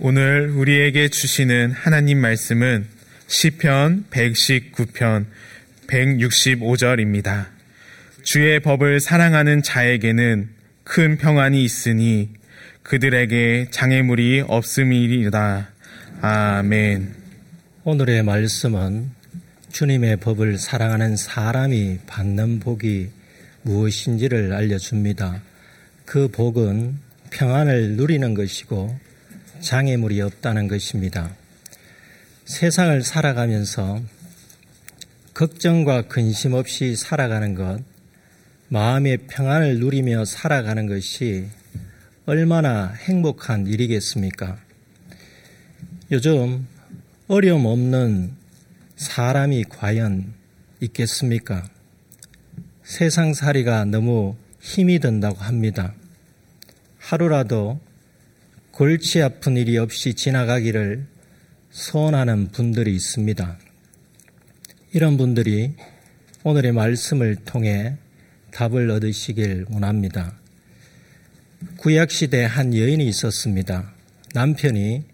오늘 우리에게 주시는 하나님 말씀은 시편 119편 165절입니다. 주의 법을 사랑하는 자에게는 큰 평안이 있으니 그들에게 장애물이 없음이리다. 아멘. 오늘의 말씀은 주님의 법을 사랑하는 사람이 받는 복이 무엇인지를 알려줍니다. 그 복은 평안을 누리는 것이고 장애물이 없다는 것입니다. 세상을 살아가면서 걱정과 근심 없이 살아가는 것, 마음의 평안을 누리며 살아가는 것이 얼마나 행복한 일이겠습니까? 요즘 어려움 없는 사람이 과연 있겠습니까? 세상살이가 너무 힘이 든다고 합니다. 하루라도 골치 아픈 일이 없이 지나가기를 소원하는 분들이 있습니다. 이런 분들이 오늘의 말씀을 통해 답을 얻으시길 원합니다. 구약시대 한 여인이 있었습니다. 남편이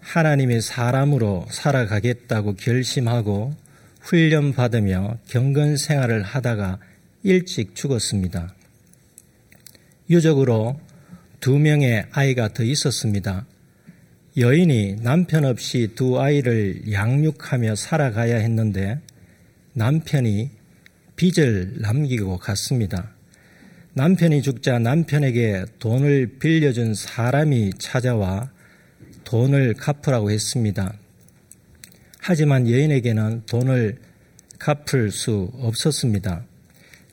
하나님의 사람으로 살아가겠다고 결심하고 훈련받으며 경건 생활을 하다가 일찍 죽었습니다. 유적으로 두 명의 아이가 더 있었습니다. 여인이 남편 없이 두 아이를 양육하며 살아가야 했는데 남편이 빚을 남기고 갔습니다. 남편이 죽자 남편에게 돈을 빌려준 사람이 찾아와 돈을 갚으라고 했습니다. 하지만 여인에게는 돈을 갚을 수 없었습니다.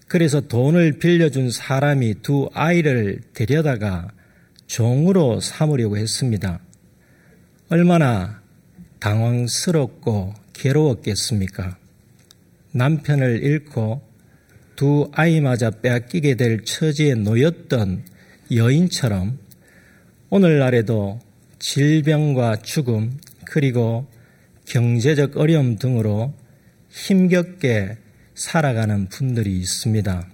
그래서 돈을 빌려준 사람이 두 아이를 데려다가 종으로 삼으려고 했습니다. 얼마나 당황스럽고 괴로웠겠습니까? 남편을 잃고 두 아이마저 빼앗기게 될 처지에 놓였던 여인처럼 오늘날에도 질병과 죽음 그리고 경제적 어려움 등으로 힘겹게 살아가는 분들이 있습니다.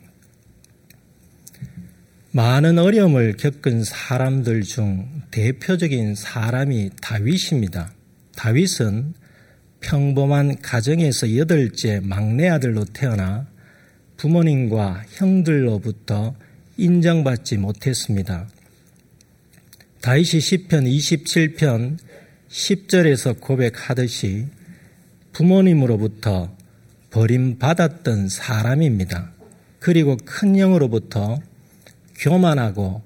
많은 어려움을 겪은 사람들 중 대표적인 사람이 다윗입니다. 다윗은 평범한 가정에서 여덟째 막내 아들로 태어나 부모님과 형들로부터 인정받지 못했습니다. 다윗이 시편 27편 10절에서 고백하듯이 부모님으로부터 버림받았던 사람입니다. 그리고 큰 영으로부터 교만하고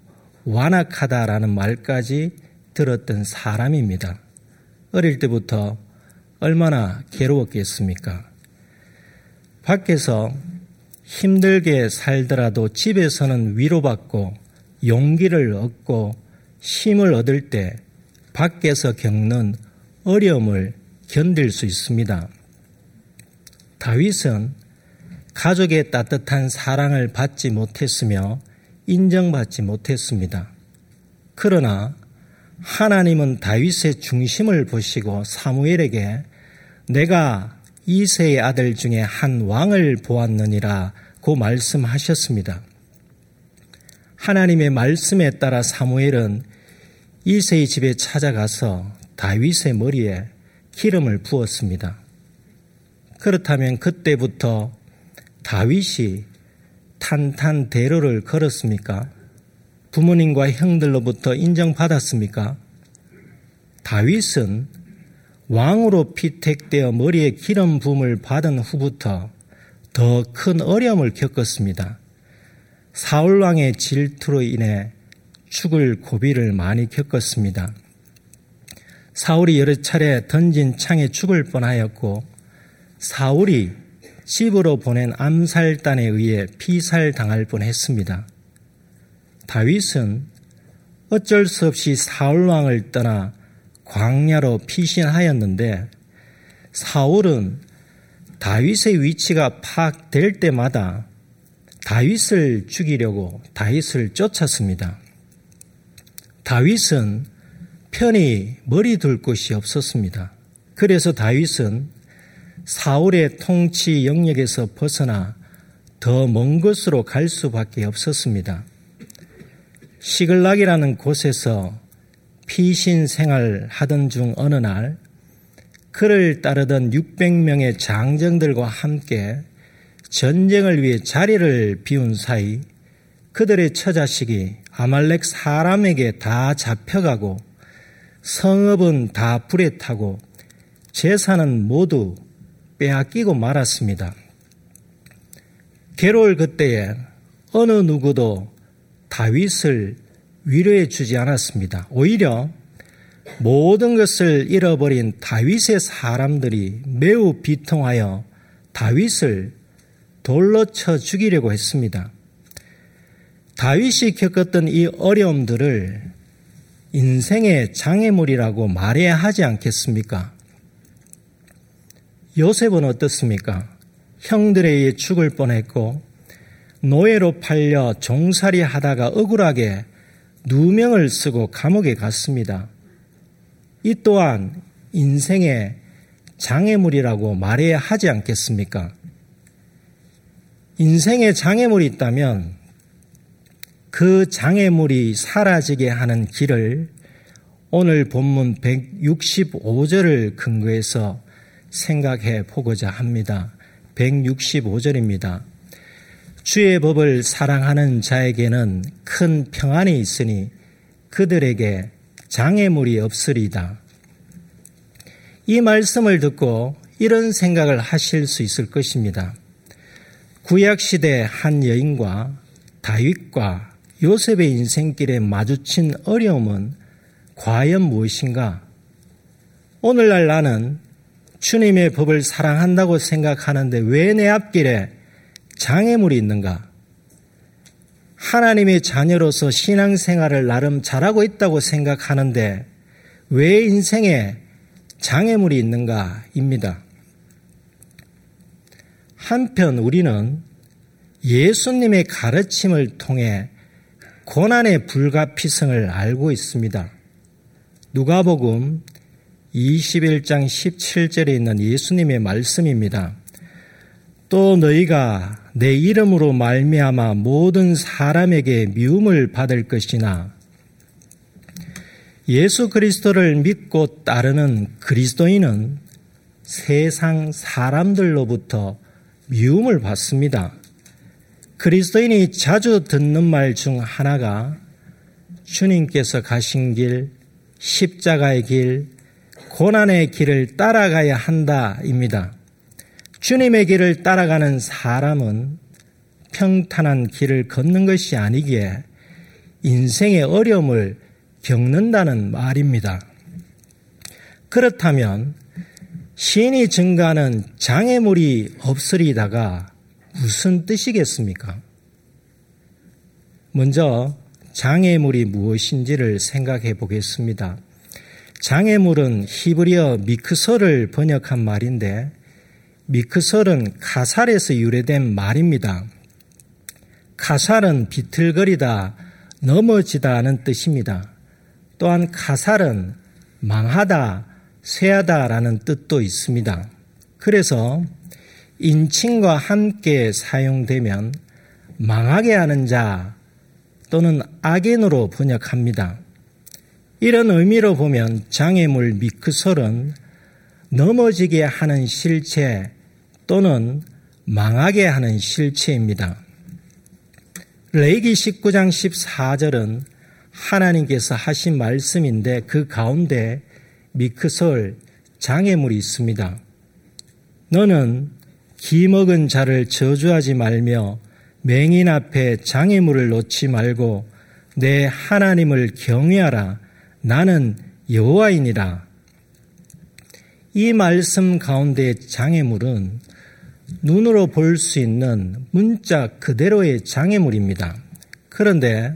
완악하다라는 말까지 들었던 사람입니다. 어릴 때부터 얼마나 괴로웠겠습니까? 밖에서 힘들게 살더라도 집에서는 위로받고 용기를 얻고 힘을 얻을 때 밖에서 겪는 어려움을 견딜 수 있습니다. 다윗은 가족의 따뜻한 사랑을 받지 못했으며 인정받지 못했습니다. 그러나 하나님은 다윗의 중심을 보시고 사무엘에게 내가 이세의 아들 중에 한 왕을 보았느니라 고 말씀하셨습니다. 하나님의 말씀에 따라 사무엘은 이세의 집에 찾아가서 다윗의 머리에 기름을 부었습니다. 그렇다면 그때부터 다윗이 탄탄대로를 걸었습니까? 부모님과 형들로부터 인정받았습니까? 다윗은 왕으로 피택되어 머리에 기름 부음을 받은 후부터 더 큰 어려움을 겪었습니다. 사울 왕의 질투로 인해 죽을 고비를 많이 겪었습니다. 사울이 여러 차례 던진 창에 죽을 뻔하였고 사울이 집으로 보낸 암살단에 의해 피살당할 뻔했습니다. 다윗은 어쩔 수 없이 사울 왕을 떠나 광야로 피신하였는데 사울은 다윗의 위치가 파악될 때마다 다윗을 죽이려고 다윗을 쫓았습니다. 다윗은 편히 머리 둘 곳이 없었습니다. 그래서 다윗은 사울의 통치 영역에서 벗어나 더 먼 곳으로 갈 수밖에 없었습니다. 시글락이라는 곳에서 피신 생활 하던 중 어느 날 그를 따르던 600명의 장정들과 함께 전쟁을 위해 자리를 비운 사이 그들의 처자식이 아말렉 사람에게 다 잡혀가고 성읍은 다 불에 타고 재산은 모두 빼앗기고 말았습니다. 괴로울 그때에 어느 누구도 다윗을 위로해 주지 않았습니다. 오히려 모든 것을 잃어버린 다윗의 사람들이 매우 비통하여 다윗을 돌로 쳐 죽이려고 했습니다. 다윗이 겪었던 이 어려움들을 인생의 장애물이라고 말해야 하지 않겠습니까? 요셉은 어떻습니까? 형들에 의해 죽을 뻔했고 노예로 팔려 종살이 하다가 억울하게 누명을 쓰고 감옥에 갔습니다. 이 또한 인생의 장애물이라고 말해야 하지 않겠습니까? 인생에 장애물이 있다면 그 장애물이 사라지게 하는 길을 오늘 본문 165절을 근거해서 생각해 보고자 합니다. 165절입니다. 주의 법을 사랑하는 자에게는 큰 평안이 있으니 그들에게 장애물이 없으리다. 이 말씀을 듣고 이런 생각을 하실 수 있을 것입니다. 구약 시대 한 여인과 다윗과 요셉의 인생길에 마주친 어려움은 과연 무엇인가? 오늘날 나는 주님의 법을 사랑한다고 생각하는데 왜 내 앞길에 장애물이 있는가? 하나님의 자녀로서 신앙생활을 나름 잘하고 있다고 생각하는데 왜 인생에 장애물이 있는가입니다. 한편 우리는 예수님의 가르침을 통해 고난의 불가피성을 알고 있습니다. 누가복음 21장 17절에 있는 예수님의 말씀입니다. 또 너희가 내 이름으로 말미암아 모든 사람에게 미움을 받을 것이나 예수 그리스도를 믿고 따르는 그리스도인은 세상 사람들로부터 미움을 받습니다. 그리스도인이 자주 듣는 말 중 하나가 주님께서 가신 길, 십자가의 길, 고난의 길을 따라가야 한다입니다. 주님의 길을 따라가는 사람은 평탄한 길을 걷는 것이 아니기에 인생의 어려움을 겪는다는 말입니다. 그렇다면 신이 증가하는 장애물이 없으리다가 무슨 뜻이겠습니까? 먼저 장애물이 무엇인지를 생각해 보겠습니다. 장애물은 히브리어 미크서를 번역한 말인데 미크설은 카살에서 유래된 말입니다. 카살은 비틀거리다, 넘어지다는 뜻입니다. 또한 카살은 망하다, 쇠하다라는 뜻도 있습니다. 그래서 인칭과 함께 사용되면 망하게 하는 자 또는 악인으로 번역합니다. 이런 의미로 보면 장애물 미크설은 넘어지게 하는 실체 또는 망하게 하는 실체입니다. 레이기 19장 14절은 하나님께서 하신 말씀인데 그 가운데 미크설 장애물이 있습니다. 너는 기 먹은 자를 저주하지 말며 맹인 앞에 장애물을 놓지 말고 내 하나님을 경외하라. 나는 여호와이니라. 이 말씀 가운데 장애물은 눈으로 볼 수 있는 문자 그대로의 장애물입니다. 그런데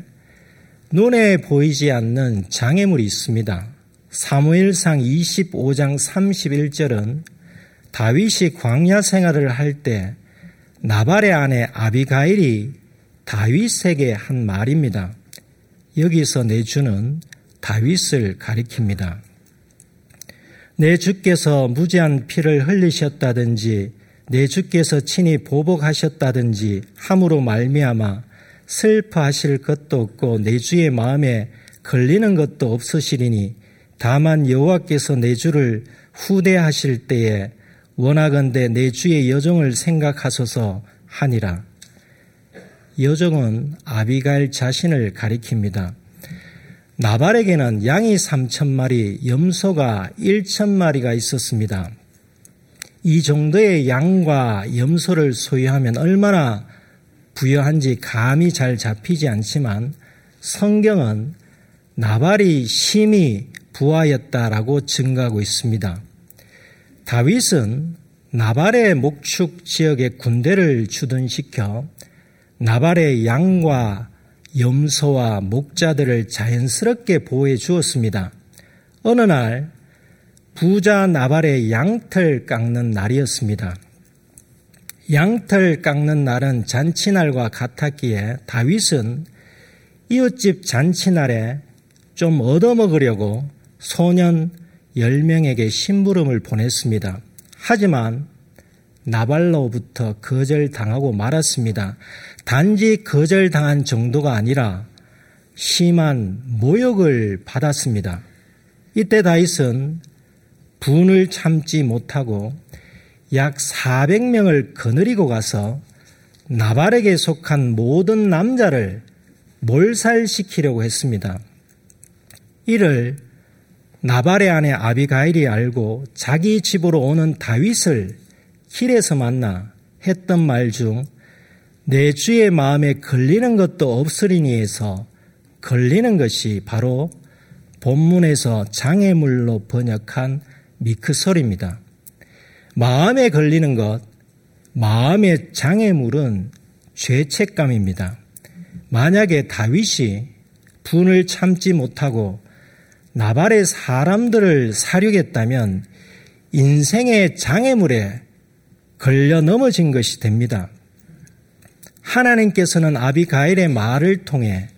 눈에 보이지 않는 장애물이 있습니다. 사무엘상 25장 31절은 다윗이 광야 생활을 할 때 나발의 아내 아비가일이 다윗에게 한 말입니다. 여기서 내 주는 다윗을 가리킵니다. 내 주께서 무지한 피를 흘리셨다든지 내 주께서 친히 보복하셨다든지 함으로 말미암아 슬퍼하실 것도 없고 내 주의 마음에 걸리는 것도 없으시리니 다만 여호와께서 내 주를 후대하실 때에 원하건대 내 주의 여종을 생각하소서 하니라. 여종은 아비갈 자신을 가리킵니다. 나발에게는 양이 3천 마리, 염소가 1천 마리가 있었습니다. 이 정도의 양과 염소를 소유하면 얼마나 부여한지 감이 잘 잡히지 않지만 성경은 나발이 심히 부하였다라고 증가하고 있습니다. 다윗은 나발의 목축 지역에 군대를 주둔시켜 나발의 양과 염소와 목자들을 자연스럽게 보호해 주었습니다. 어느 날 부자 나발의 양털 깎는 날이었습니다. 양털 깎는 날은 잔치날과 같았기에 다윗은 이웃집 잔치날에 좀 얻어먹으려고 소년 10명에게 심부름을 보냈습니다. 하지만 나발로부터 거절당하고 말았습니다. 단지 거절당한 정도가 아니라 심한 모욕을 받았습니다. 이때 다윗은 분을 참지 못하고 약 400명을 거느리고 가서 나발에게 속한 모든 남자를 몰살시키려고 했습니다. 이를 나발의 아내 아비가일이 알고 자기 집으로 오는 다윗을 길에서 만나 했던 말 중 내 주의 마음에 걸리는 것도 없으리니에서 걸리는 것이 바로 본문에서 장애물로 번역한 미크설입니다. 마음에 걸리는 것, 마음의 장애물은 죄책감입니다. 만약에 다윗이 분을 참지 못하고 나발의 사람들을 사륙했다면 인생의 장애물에 걸려 넘어진 것이 됩니다. 하나님께서는 아비가일의 말을 통해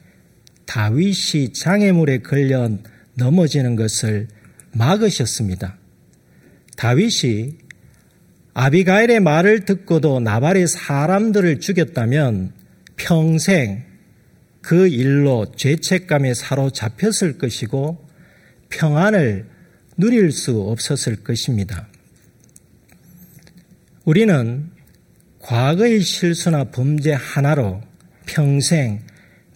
다윗이 장애물에 걸려 넘어지는 것을 막으셨습니다. 다윗이 아비가일의 말을 듣고도 나발의 사람들을 죽였다면 평생 그 일로 죄책감에 사로잡혔을 것이고 평안을 누릴 수 없었을 것입니다. 우리는 과거의 실수나 범죄 하나로 평생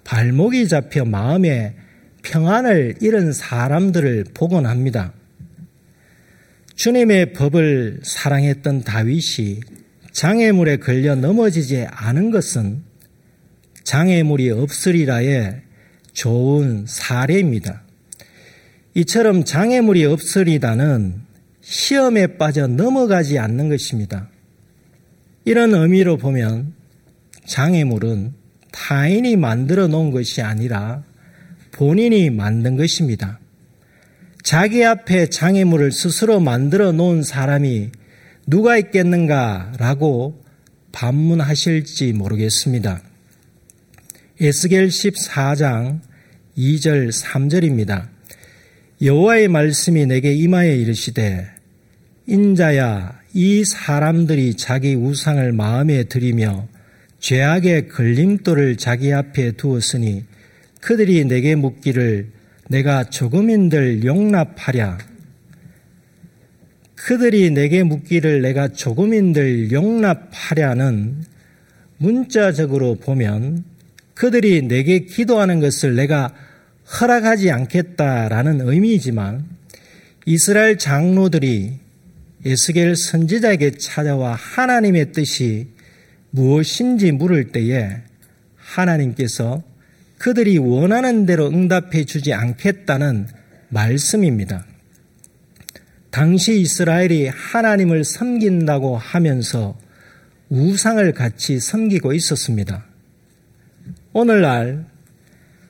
발목이 잡혀 마음에 평안을 잃은 사람들을 복원합니다. 주님의 법을 사랑했던 다윗이 장애물에 걸려 넘어지지 않은 것은 장애물이 없으리라의 좋은 사례입니다. 이처럼 장애물이 없으리다는 시험에 빠져 넘어가지 않는 것입니다. 이런 의미로 보면 장애물은 타인이 만들어 놓은 것이 아니라 본인이 만든 것입니다. 자기 앞에 장애물을 스스로 만들어 놓은 사람이 누가 있겠는가라고 반문하실지 모르겠습니다. 에스겔 14장 2절 3절입니다. 여호와의 말씀이 내게 임하여 이르시되 인자야 이 사람들이 자기 우상을 마음에 들이며 죄악의 걸림돌을 자기 앞에 두었으니 그들이 내게 묻기를 내가 조금인들 용납하랴. 그들이 내게 묻기를 내가 조금인들 용납하랴는 문자적으로 보면 그들이 내게 기도하는 것을 내가 허락하지 않겠다라는 의미이지만 이스라엘 장로들이 에스겔 선지자에게 찾아와 하나님의 뜻이 무엇인지 물을 때에 하나님께서 그들이 원하는 대로 응답해 주지 않겠다는 말씀입니다. 당시 이스라엘이 하나님을 섬긴다고 하면서 우상을 같이 섬기고 있었습니다. 오늘날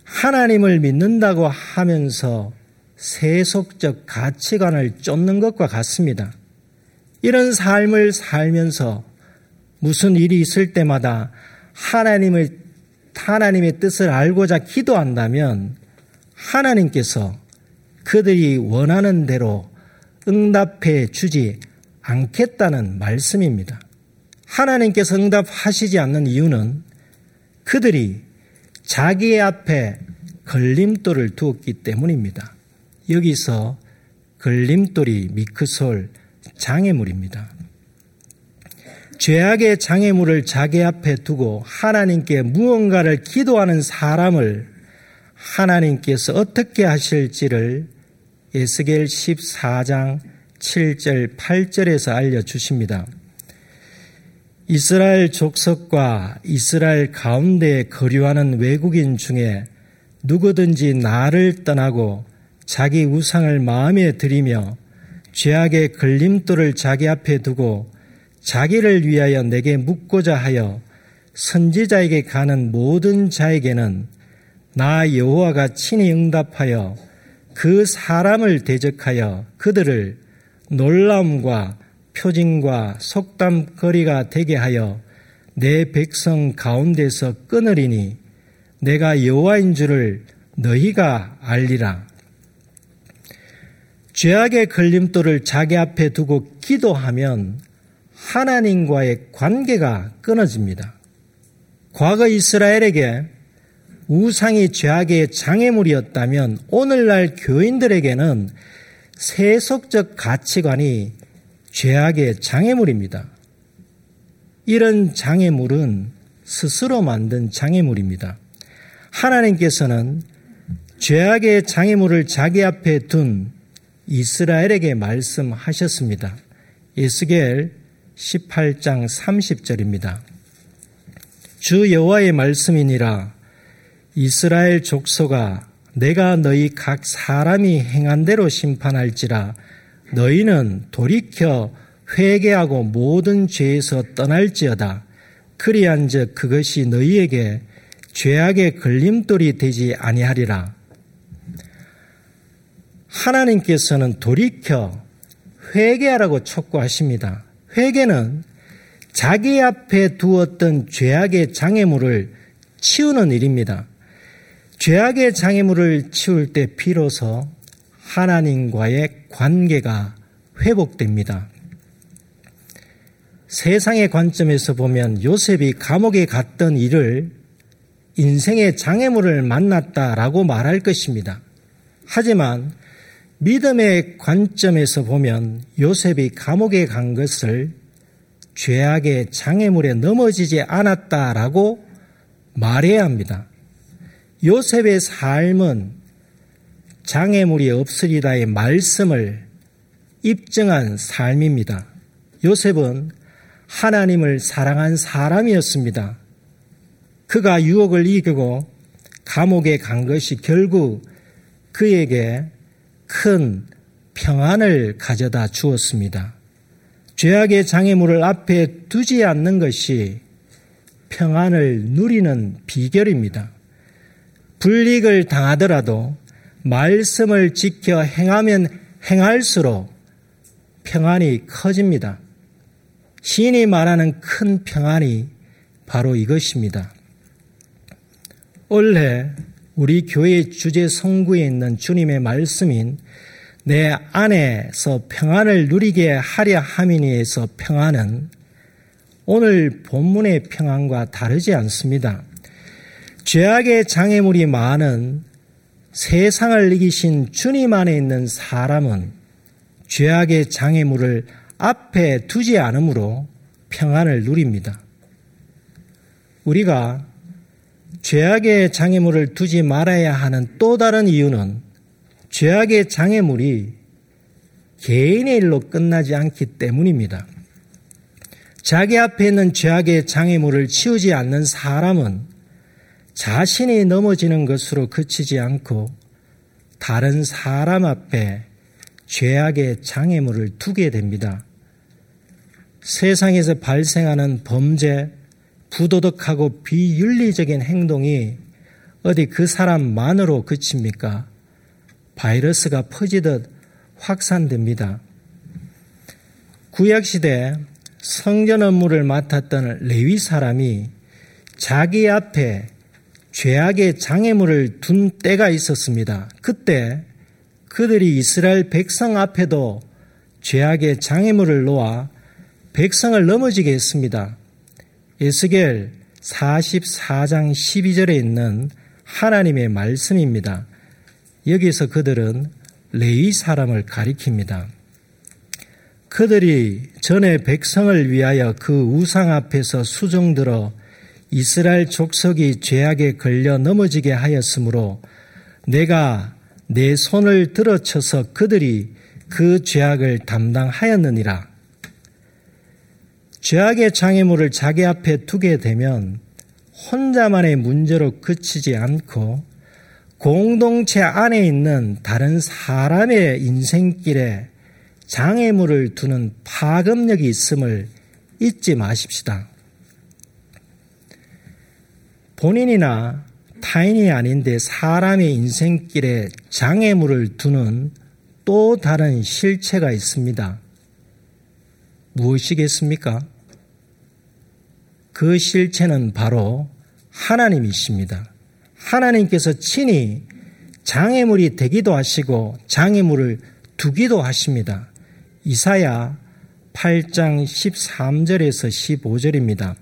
하나님을 믿는다고 하면서 세속적 가치관을 쫓는 것과 같습니다. 이런 삶을 살면서 무슨 일이 있을 때마다 하나님을 하나님의 뜻을 알고자 기도한다면 하나님께서 그들이 원하는 대로 응답해 주지 않겠다는 말씀입니다. 하나님께서 응답하시지 않는 이유는 그들이 자기의 앞에 걸림돌을 두었기 때문입니다. 여기서 걸림돌이 미크솔 장애물입니다. 죄악의 장애물을 자기 앞에 두고 하나님께 무언가를 기도하는 사람을 하나님께서 어떻게 하실지를 에스겔 14장 7절 8절에서 알려 주십니다. 이스라엘 족속과 이스라엘 가운데 거류하는 외국인 중에 누구든지 나를 떠나고 자기 우상을 마음에 들이며 죄악의 걸림돌을 자기 앞에 두고 자기를 위하여 내게 묻고자 하여 선지자에게 가는 모든 자에게는 나 여호와가 친히 응답하여 그 사람을 대적하여 그들을 놀라움과 표징과 속담거리가 되게 하여 내 백성 가운데서 끊으리니 내가 여호와인 줄을 너희가 알리라. 죄악의 걸림돌을 자기 앞에 두고 기도하면 하나님과의 관계가 끊어집니다. 과거 이스라엘에게 우상이 죄악의 장애물이었다면 오늘날 교인들에게는 세속적 가치관이 죄악의 장애물입니다. 이런 장애물은 스스로 만든 장애물입니다. 하나님께서는 죄악의 장애물을 자기 앞에 둔 이스라엘에게 말씀하셨습니다. 에스겔 18장 30절입니다. 주 여호와의 말씀이니라 이스라엘 족속아 내가 너희 각 사람이 행한 대로 심판할지라 너희는 돌이켜 회개하고 모든 죄에서 떠날지어다. 그리한즉 그것이 너희에게 죄악의 걸림돌이 되지 아니하리라. 하나님께서는 돌이켜 회개하라고 촉구하십니다. 회개는 자기 앞에 두었던 죄악의 장애물을 치우는 일입니다. 죄악의 장애물을 치울 때 비로소 하나님과의 관계가 회복됩니다. 세상의 관점에서 보면 요셉이 감옥에 갔던 일을 인생의 장애물을 만났다라고 말할 것입니다. 하지만 믿음의 관점에서 보면 요셉이 감옥에 간 것을 죄악의 장애물에 넘어지지 않았다라고 말해야 합니다. 요셉의 삶은 장애물이 없으리다의 말씀을 입증한 삶입니다. 요셉은 하나님을 사랑한 사람이었습니다. 그가 유혹을 이기고 감옥에 간 것이 결국 그에게 큰 평안을 가져다 주었습니다. 죄악의 장애물을 앞에 두지 않는 것이 평안을 누리는 비결입니다. 불이익을 당하더라도 말씀을 지켜 행하면 행할수록 평안이 커집니다. 시인이 말하는 큰 평안이 바로 이것입니다. 올해 우리 교회 주제 성구에 있는 주님의 말씀인 내 안에서 평안을 누리게 하려 함이니에서 평안은 오늘 본문의 평안과 다르지 않습니다. 죄악의 장애물이 많은 세상을 이기신 주님 안에 있는 사람은 죄악의 장애물을 앞에 두지 않으므로 평안을 누립니다. 우리가 죄악의 장애물을 두지 말아야 하는 또 다른 이유는 죄악의 장애물이 개인의 일로 끝나지 않기 때문입니다. 자기 앞에 있는 죄악의 장애물을 치우지 않는 사람은 자신이 넘어지는 것으로 그치지 않고 다른 사람 앞에 죄악의 장애물을 두게 됩니다. 세상에서 발생하는 범죄, 부도덕하고 비윤리적인 행동이 어디 그 사람만으로 그칩니까? 바이러스가 퍼지듯 확산됩니다. 구약시대 성전 업무를 맡았던 레위 사람이 자기 앞에 죄악의 장애물을 둔 때가 있었습니다. 그때 그들이 이스라엘 백성 앞에도 죄악의 장애물을 놓아 백성을 넘어지게 했습니다. 에스겔 44장 12절에 있는 하나님의 말씀입니다. 여기서 그들은 레이 사람을 가리킵니다. 그들이 전에 백성을 위하여 그 우상 앞에서 수종들어 이스라엘 족속이 죄악에 걸려 넘어지게 하였으므로 내가 내 손을 들어쳐서 그들이 그 죄악을 담당하였느니라. 죄악의 장애물을 자기 앞에 두게 되면 혼자만의 문제로 그치지 않고 공동체 안에 있는 다른 사람의 인생길에 장애물을 두는 파급력이 있음을 잊지 마십시다. 본인이나 타인이 아닌데 사람의 인생길에 장애물을 두는 또 다른 실체가 있습니다. 무엇이겠습니까? 그 실체는 바로 하나님이십니다. 하나님께서 친히 장애물이 되기도 하시고 장애물을 두기도 하십니다. 이사야 8장 13절에서 15절입니다.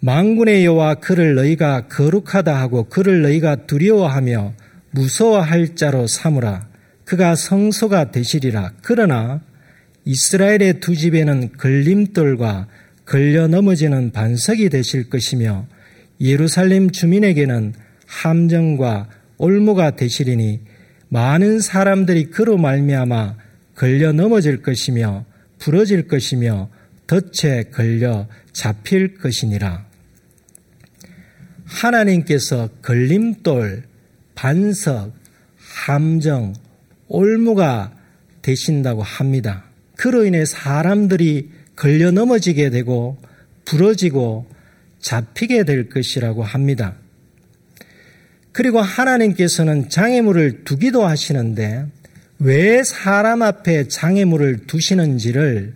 망군의 여호와 그를 너희가 거룩하다 하고 그를 너희가 두려워하며 무서워할 자로 삼으라. 그가 성소가 되시리라. 그러나 이스라엘의 두 집에는 걸림돌과 걸려 넘어지는 반석이 되실 것이며 예루살렘 주민에게는 함정과 올무가 되시리니 많은 사람들이 그로 말미암아 걸려 넘어질 것이며 부러질 것이며 덫에 걸려 잡힐 것이니라. 하나님께서 걸림돌, 반석, 함정, 올무가 되신다고 합니다. 그로 인해 사람들이 걸려 넘어지게 되고 부러지고 잡히게 될 것이라고 합니다. 그리고 하나님께서는 장애물을 두기도 하시는데 왜 사람 앞에 장애물을 두시는지를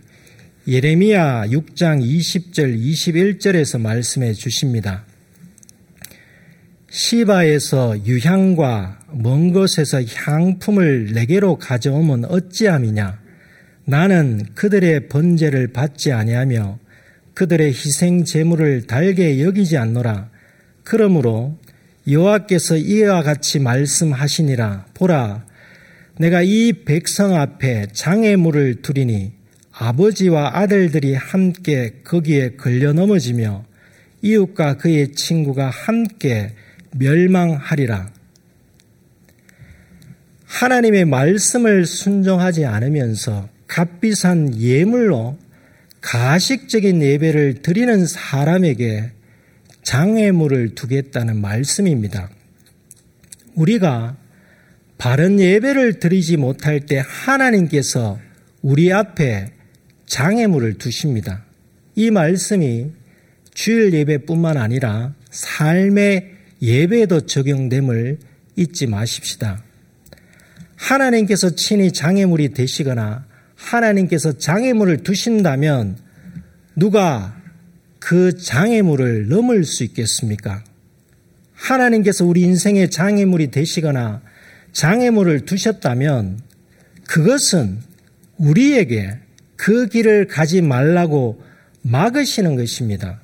예레미야 6장 20절 21절에서 말씀해 주십니다. 시바에서 유향과 먼 곳에서 향품을 내게로 가져오면 어찌함이냐? 나는 그들의 번제를 받지 아니하며 그들의 희생 제물을 달게 여기지 않노라. 그러므로 여호와께서 이와 같이 말씀하시니라. 보라, 내가 이 백성 앞에 장애물을 두리니 아버지와 아들들이 함께 거기에 걸려 넘어지며 이웃과 그의 친구가 함께 멸망하리라. 하나님의 말씀을 순종하지 않으면서 값비싼 예물로 가식적인 예배를 드리는 사람에게 장애물을 두겠다는 말씀입니다. 우리가 바른 예배를 드리지 못할 때 하나님께서 우리 앞에 장애물을 두십니다. 이 말씀이 주일 예배뿐만 아니라 삶의 예배에도 적용됨을 잊지 마십시다. 하나님께서 친히 장애물이 되시거나 하나님께서 장애물을 두신다면 누가 그 장애물을 넘을 수 있겠습니까? 하나님께서 우리 인생의 장애물이 되시거나 장애물을 두셨다면 그것은 우리에게 그 길을 가지 말라고 막으시는 것입니다.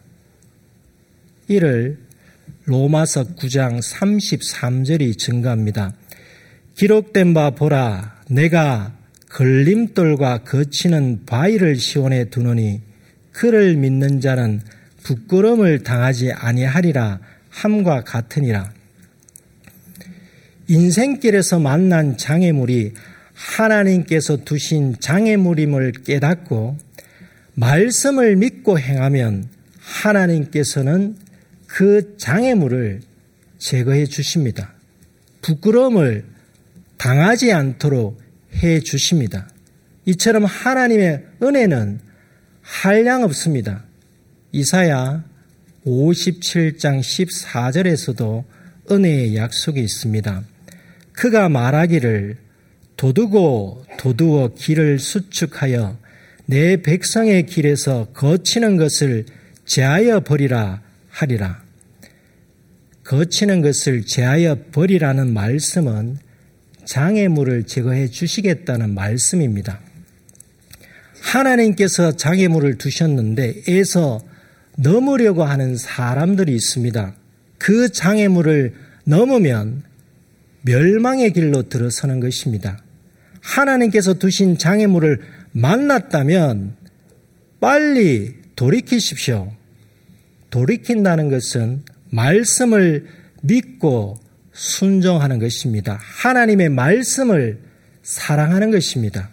이를 로마서 9장 33절이 증가합니다. 기록된 바 보라 내가 걸림돌과 거치는 바위를 시원해 두노니 그를 믿는 자는 부끄럼을 당하지 아니하리라 함과 같으니라. 인생길에서 만난 장애물이 하나님께서 두신 장애물임을 깨닫고 말씀을 믿고 행하면 하나님께서는 그 장애물을 제거해 주십니다. 부끄러움을 당하지 않도록 해 주십니다. 이처럼 하나님의 은혜는 한량 없습니다. 이사야 57장 14절에서도 은혜의 약속이 있습니다. 그가 말하기를 도두고 도두어 길을 수축하여 내 백성의 길에서 거치는 것을 제하여 버리라 하리라. 거치는 것을 제하여 버리라는 말씀은 장애물을 제거해 주시겠다는 말씀입니다. 하나님께서 장애물을 두셨는데 에서 넘으려고 하는 사람들이 있습니다. 그 장애물을 넘으면 멸망의 길로 들어서는 것입니다. 하나님께서 두신 장애물을 만났다면 빨리 돌이키십시오. 돌이킨다는 것은 말씀을 믿고 순종하는 것입니다. 하나님의 말씀을 사랑하는 것입니다.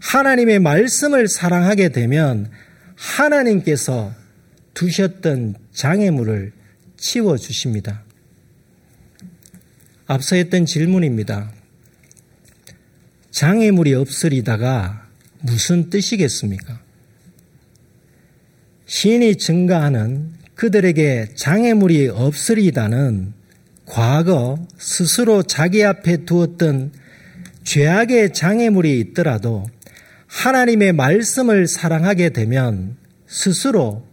하나님의 말씀을 사랑하게 되면 하나님께서 두셨던 장애물을 치워 주십니다. 앞서 했던 질문입니다. 장애물이 없으리다가 무슨 뜻이겠습니까? 신이 증가하는 그들에게 장애물이 없으리다는 과거 스스로 자기 앞에 두었던 죄악의 장애물이 있더라도 하나님의 말씀을 사랑하게 되면 스스로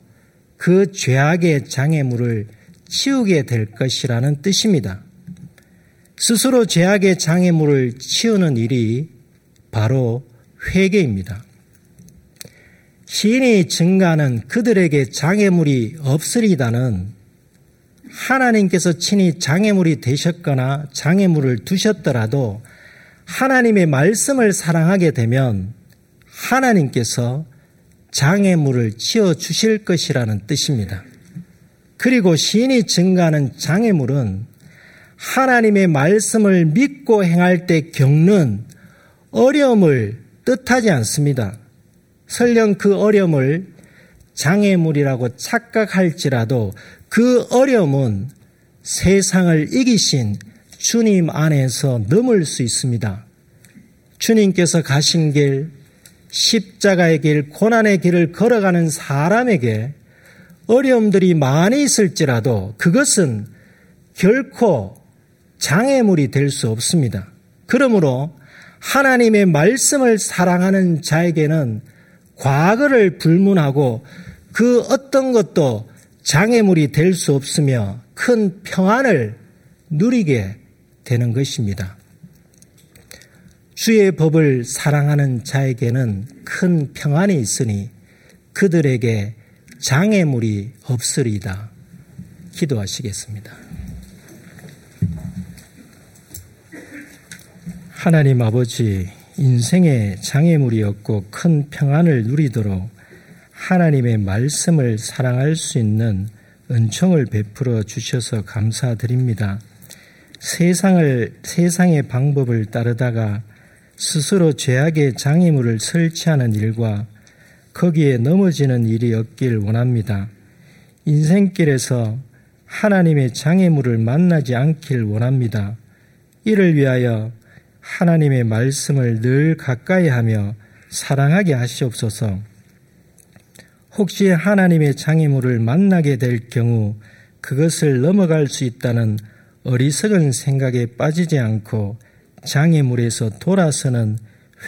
그 죄악의 장애물을 치우게 될 것이라는 뜻입니다. 스스로 죄악의 장애물을 치우는 일이 바로 회개입니다. 시인이 증가하는 그들에게 장애물이 없으리다는 하나님께서 친히 장애물이 되셨거나 장애물을 두셨더라도 하나님의 말씀을 사랑하게 되면 하나님께서 장애물을 치워 주실 것이라는 뜻입니다. 그리고 시인이 증가하는 장애물은 하나님의 말씀을 믿고 행할 때 겪는 어려움을 뜻하지 않습니다. 설령 그 어려움을 장애물이라고 착각할지라도 그 어려움은 세상을 이기신 주님 안에서 넘을 수 있습니다. 주님께서 가신 길, 십자가의 길, 고난의 길을 걸어가는 사람에게 어려움들이 많이 있을지라도 그것은 결코 장애물이 될 수 없습니다. 그러므로 하나님의 말씀을 사랑하는 자에게는 과거를 불문하고 그 어떤 것도 장애물이 될 수 없으며 큰 평안을 누리게 되는 것입니다. 주의 법을 사랑하는 자에게는 큰 평안이 있으니 그들에게 장애물이 없으리다. 기도하시겠습니다. 하나님 아버지, 인생의 장애물이 없고 큰 평안을 누리도록 하나님의 말씀을 사랑할 수 있는 은총을 베풀어 주셔서 감사드립니다. 세상을, 세상의 방법을 따르다가 스스로 죄악의 장애물을 설치하는 일과 거기에 넘어지는 일이 없길 원합니다. 인생길에서 하나님의 장애물을 만나지 않길 원합니다. 이를 위하여 하나님의 말씀을 늘 가까이 하며 사랑하게 하시옵소서. 혹시 하나님의 장애물을 만나게 될 경우 그것을 넘어갈 수 있다는 어리석은 생각에 빠지지 않고 장애물에서 돌아서는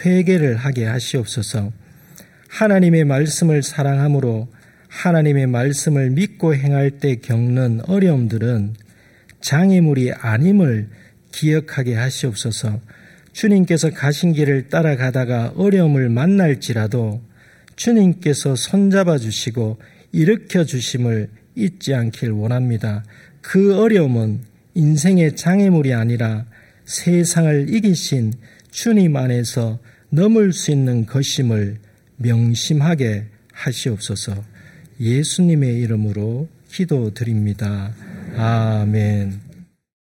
회개를 하게 하시옵소서. 하나님의 말씀을 사랑함으로 하나님의 말씀을 믿고 행할 때 겪는 어려움들은 장애물이 아님을 기억하게 하시옵소서. 주님께서 가신 길을 따라가다가 어려움을 만날지라도 주님께서 손잡아 주시고 일으켜 주심을 잊지 않길 원합니다. 그 어려움은 인생의 장애물이 아니라 세상을 이기신 주님 안에서 넘을 수 있는 것임을 명심하게 하시옵소서 예수님의 이름으로 기도드립니다. 아멘.